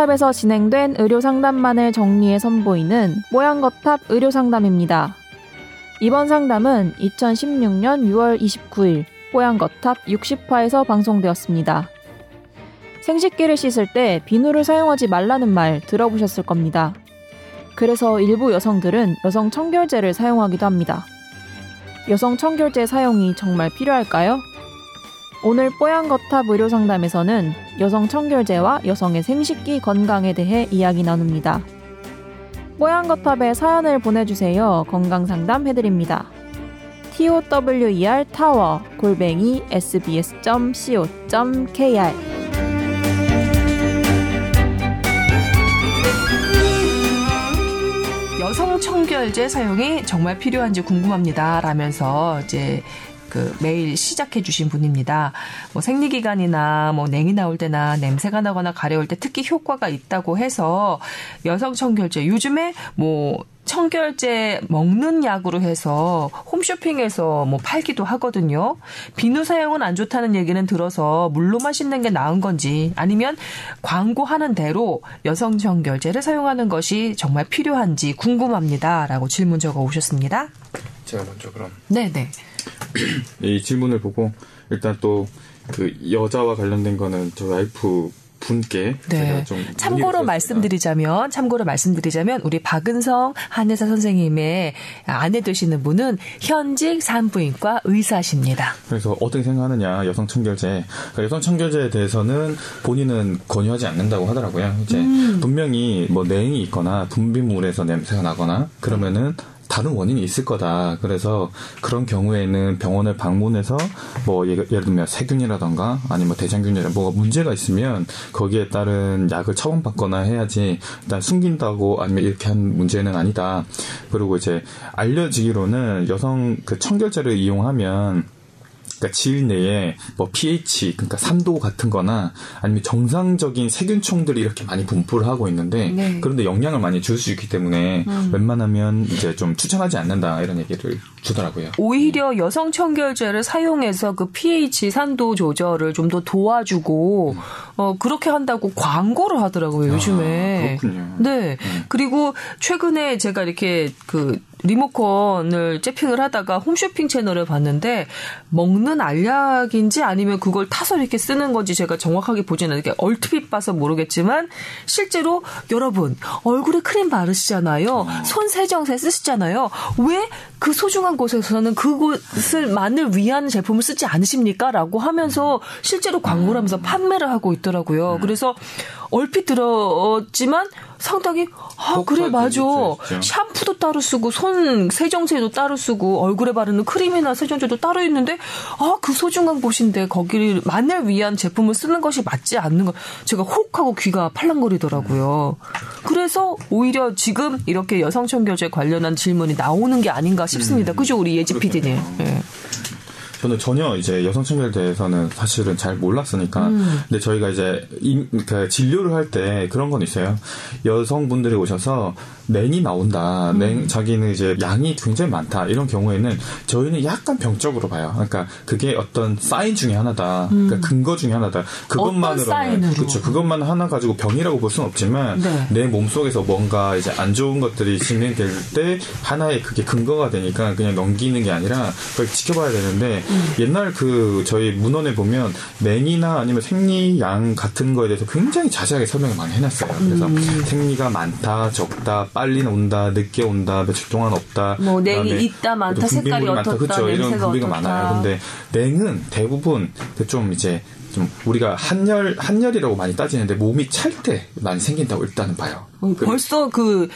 뽀양거탑에서 진행된 의료 상담만을 정리해 선보이는 뽀양거탑 의료 상담입니다. 이번 상담은 2016년 6월 29일 뽀양거탑 60화에서 방송되었습니다. 생식기를 씻을 때 비누를 사용하지 말라는 말 들어보셨을 겁니다. 그래서 일부 여성들은 여성 청결제를 사용하기도 합니다. 여성 청결제 사용이 정말 필요할까요? 오늘 뽀얀거탑 의료상담에서는 여성 청결제와 여성의 생식기 건강에 대해 이야기 나눕니다. 뽀얀거탑에 사연을 보내주세요. 건강상담 해드립니다. tower 골뱅이 sbs.co.kr 여성 청결제 사용이 정말 필요한지 궁금합니다. 라면서 이제 그 메일 시작해 주신 분입니다. 뭐 생리 기간이나 뭐 냉이 나올 때나 냄새가 나거나 가려울 때 특히 효과가 있다고 해서 여성 청결제 요즘에 뭐 청결제 먹는 약으로 해서 홈쇼핑에서 뭐 팔기도 하거든요. 비누 사용은 안 좋다는 얘기는 들어서 물로만 씻는 게 나은 건지 아니면 광고하는 대로 여성 청결제를 사용하는 것이 정말 필요한지 궁금합니다. 라고 질문 적어 오셨습니다. 제가 먼저 그럼. 네네. 이 질문을 보고 일단 또 그 여자와 관련된 거는 저 와이프 분께 네. 참고로 말씀드리자면 참고로 말씀드리자면 우리 박은성 한의사 선생님의 아내 되시는 분은 현직 산부인과 의사십니다. 그래서 어떻게 생각하느냐 여성 청결제 그러니까 여성 청결제에 대해서는 본인은 권유하지 않는다고 하더라고요. 이제 음. 분명히 뭐 냉이 있거나 분비물에서 냄새가 나거나 그러면은 다른 원인이 있을 거다. 그래서 그런 경우에는 병원을 방문해서 뭐 예를 들면 세균이라던가 아니면 뭐 대장균이라 뭐가 문제가 있으면 거기에 따른 약을 처방받거나 해야지 일단 숨긴다고 아니면 이렇게 한 문제는 아니다. 그리고 이제 알려지기로는 여성 그 청결제를 이용하면 그러니까 질 내에 뭐 pH 그러니까 3도 같은 거나 아니면 정상적인 세균총들이 이렇게 많이 분포를 하고 있는데 네. 그런데 영향을 많이 줄 수 있기 때문에 음. 웬만하면 이제 좀 추천하지 않는다 이런 얘기를 주더라고요. 오히려 여성 청결제를 사용해서 그 pH 산도 조절을 좀 더 도와주고 음. 어 그렇게 한다고 광고를 하더라고요, 요즘에. 아, 그렇군요. 네. 음. 그리고 최근에 제가 이렇게 그 리모컨을 째핑을 하다가 홈쇼핑 채널을 봤는데 먹는 알약인지 아니면 그걸 타서 이렇게 쓰는 건지 제가 정확하게 보지는 않게 얼핏 봐서 모르겠지만 실제로 여러분 얼굴에 크림 바르시잖아요. 손 세정제 쓰시잖아요. 왜 그 소중한 곳에서는 그곳을 만을 위한 제품을 쓰지 않으십니까? 라고 하면서 실제로 광고를 하면서 판매를 하고 있더라고요. 그래서 얼핏 들었지만 상당히 아 그래 맞아 샴푸도 따로 쓰고 손 세정제도 따로 쓰고 얼굴에 바르는 크림이나 세정제도 따로 있는데 아 그 소중한 곳인데 거기를 만을 위한 제품을 쓰는 것이 맞지 않는 거 제가 혹 하고 귀가 팔랑거리더라고요. 그래서 오히려 지금 이렇게 여성 청결제 관련한 질문이 나오는 게 아닌가 싶습니다. 음. 그죠 우리 예지 PD님. 네. 저는 전혀 이제 여성 청결에 대해서는 사실은 잘 몰랐으니까. 음. 근데 저희가 이제 임, 그 진료를 할 때 그런 건 있어요. 여성분들이 오셔서 냉이 나온다. 음. 냉 자기는 이제 양이 굉장히 많다. 이런 경우에는 저희는 약간 병적으로 봐요. 그러니까 그게 어떤 사인 중에 하나다. 그러니까 음. 그러니까 근거 중에 하나다. 그것만으로는 그렇죠. 그것만 하나 가지고 병이라고 볼 수는 없지만 네. 내 몸속에서 뭔가 이제 안 좋은 것들이 진행될 때 하나의 그게 근거가 되니까 그냥 넘기는 게 아니라 그걸 지켜봐야 되는데 음. 옛날 그 저희 문헌에 보면 냉이나 아니면 생리양 같은 거에 대해서 굉장히 자세하게 설명을 많이 해놨어요. 그래서 음. 생리가 많다, 적다, 빨리 온다, 늦게 온다, 며칠 동안 없다. 뭐 냉이 있다, 많다, 색깔이 어떻다, 그렇죠. 이런 분비가 많아요. 근데 냉은 대부분 그좀 이제 좀 우리가 한열 한열이라고 많이 따지는데 몸이 찰 때 많이 생긴다고 일단은 봐요. 어, 벌써 그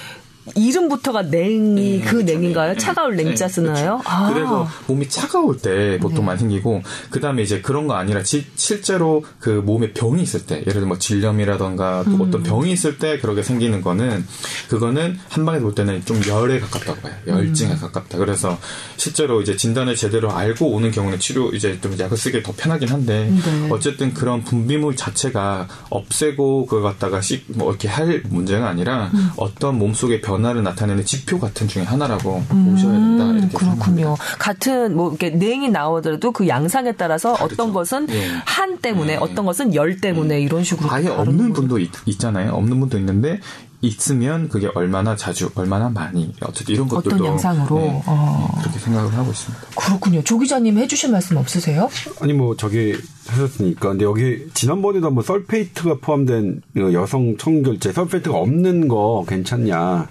이름부터가 냉이 네, 그 그렇죠. 냉인가요? 네. 차가울 네, 냉자 쓰나요? 그렇죠. 아. 그래서 몸이 차가울 때 보통 네. 많이 생기고 그 다음에 이제 그런 거 아니라 지, 실제로 그 몸에 병이 있을 때 예를 들어 뭐 질염이라던가 또 음. 어떤 병이 있을 때 그렇게 생기는 거는 그거는 한 방에 볼 때는 좀 열에 가깝다고 봐요. 열증에 음. 가깝다. 그래서 실제로 이제 진단을 제대로 알고 오는 경우는 치료 이제 좀 약을 쓰기 더 편하긴 한데 네. 어쨌든 그런 분비물 자체가 없애고 그걸 갖다가 씩 뭐 이렇게 할 문제가 아니라 음. 어떤 몸속의 병 변화를 나타내는 지표 같은 중에 하나라고 보셔야 된다 이렇게 음, 그렇군요. 생각합니다. 같은 뭐 이렇게 냉이 나오더라도 그 양상에 따라서 어떤 것은 예. 한 때문에 예. 어떤 것은 열 때문에 이런 식으로 아예 없는 거. 분도 있, 있잖아요. 없는 분도 있는데 있으면 그게 얼마나 자주, 얼마나 많이 어쨌든 이런 것들도 어떤 양상으로? 네, 어. 네, 그렇게 생각을 하고 있습니다. 그렇군요. 조 기자님 해주실 말씀 없으세요? 아니 뭐 저기 하셨으니까 근데 여기 지난번에도 한번 설페이트가 포함된 여성 청결제 설페이트가 없는 거 괜찮냐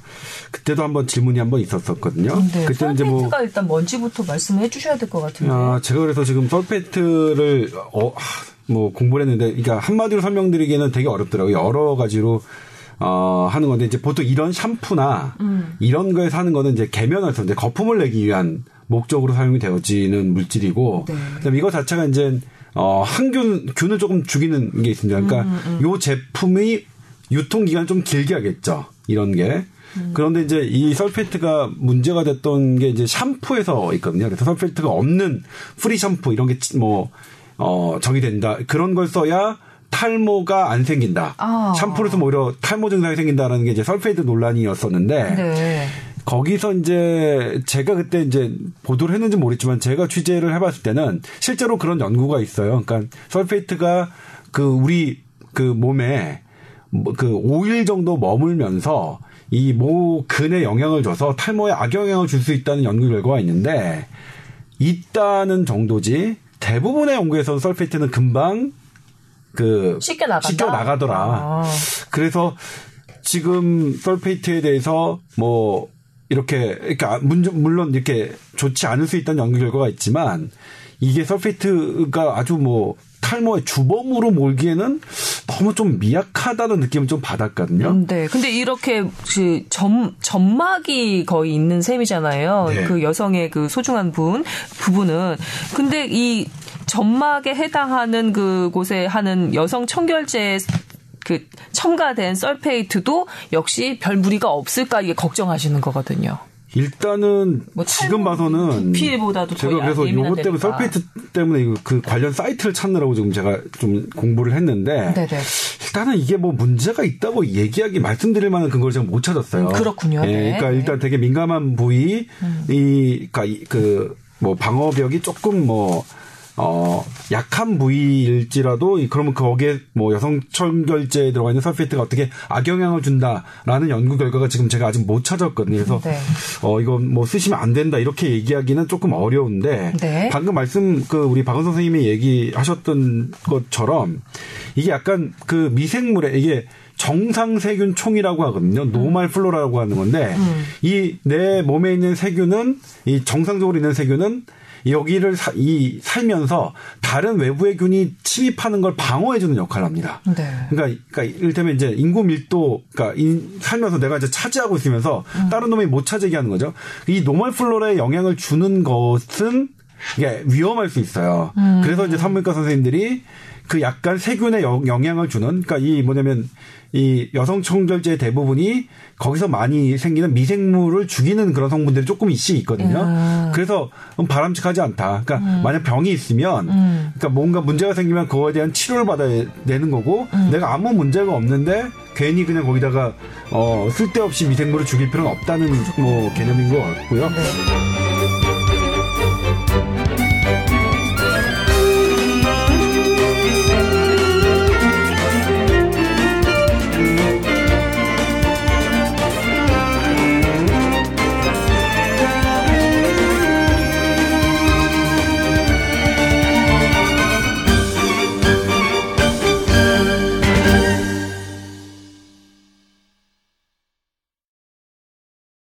그때도 한번 질문이 한번 있었었거든요. 네. 그때는 이제 뭐 sulfate가 일단 뭔지부터 말씀해 주셔야 될 것 같은데. 아, 제가 그래서 지금 sulfate를 어, 하, 뭐 공부를 했는데, 그러니까 한마디로 설명드리기에는 되게 어렵더라고요. 여러 가지로 어, 하는 건데 이제 보통 이런 샴푸나 음. 이런 거에서 하는 거는 이제 계면해서 이제 거품을 내기 위한 목적으로 사용이 되어지는 물질이고, 네. 그다음에 이거 자체가 이제 어, 항균 균을 조금 죽이는 게 있습니다. 그러니까 음, 요 제품이 유통 기간 좀 길게 하겠죠. 이런 게. 음. 그런데 이제 이 sulfate가 문제가 됐던 게 이제 샴푸에서 있거든요. 그래서 sulfate가 없는 free 샴푸 이런 게 뭐 어, 정이 된다. 그런 걸 써야 탈모가 안 생긴다. 아. 샴푸를 쓰면 오히려 탈모 증상이 생긴다라는 게 이제 sulfate 논란이었었는데 네. 거기서 이제 제가 그때 이제 보도를 했는지 모르겠지만 제가 취재를 해봤을 때는 실제로 그런 연구가 있어요. 그러니까 sulfate가 그 우리 그 몸에 뭐그 5일 정도 머물면서 이 모 근에 영향을 줘서 탈모에 악영향을 줄 수 있다는 연구 결과가 있는데 있다는 정도지 대부분의 연구에서 설페이트는 금방 그 쉽게 나간다. 쉽게 나가더라. 아. 그래서 지금 설페이트에 대해서 뭐 이렇게 그러니까 문- 물론 이렇게 좋지 않을 수 있다는 연구 결과가 있지만 이게 설페이트가 아주 뭐 탈모의 주범으로 몰기에는 너무 좀 미약하다는 느낌을 좀 받았거든요. 음, 네. 근데 이렇게 그 점, 점막이 거의 있는 셈이잖아요. 네. 그 여성의 그 소중한 분, 부분은. 근데 이 점막에 해당하는 그곳에 하는 여성 청결제 그 첨가된 설페이트도 역시 별 무리가 없을까 이게 걱정하시는 거거든요. 일단은 뭐 지금 봐서는 두피보다도 제가 더 그래서 요것 때문에. sulfate 때문에 그 관련 사이트를 찾느라고 지금 제가 좀 공부를 했는데 네네. 일단은 이게 뭐 문제가 있다고 얘기하기 말씀드릴 만한 근거를 제가 못 찾았어요. 음, 그렇군요. 예, 네. 그러니까 네. 일단 되게 민감한 부위 이 그러니까 그 뭐 방어벽이 조금 뭐 어, 약한 부위일지라도, 이- 그러면 거기에 뭐 여성 청결제에 들어가 있는 sulfate가 어떻게 악영향을 준다라는 연구 결과가 지금 제가 아직 못 찾았거든요. 그래서, 네. 어, 이거 뭐 쓰시면 안 된다, 이렇게 얘기하기는 조금 어려운데, 네. 방금 말씀, 그, 우리 박은 선생님이 얘기하셨던 것처럼, 이게 약간 그 미생물에, 이게 정상 세균 총이라고 하거든요. normal flora라고 하는 건데, 이 내 몸에 있는 세균은, 이 정상적으로 있는 세균은 여기를 사- 이 살면서 다른 외부의 균이 침입하는 걸 방어해주는 역할을 합니다. 네. 그러니까, 그러니까 이를테면 이제 인구 밀도, 그러니까 이- 살면서 내가 이제 차지하고 있으면서 다른 놈이 못 차지하게 하는 거죠. 이 normal flora에 영향을 주는 것은 이게 위험할 수 있어요. 그래서 이제 산부인과 선생님들이 그 약간 세균에 영- 영향을 주는, 그러니까 이 뭐냐면 이 여성 청결제 대부분이 거기서 많이 생기는 미생물을 죽이는 그런 성분들이 조금씩 있거든요. 그래서 바람직하지 않다. 그러니까 만약 병이 있으면, 그러니까 뭔가 문제가 생기면 그거에 대한 치료를 받아야 되는 거고, 내가 아무 문제가 없는데 괜히 그냥 거기다가 어 쓸데없이 미생물을 죽일 필요는 없다는 뭐 개념인 것 같고요. 네.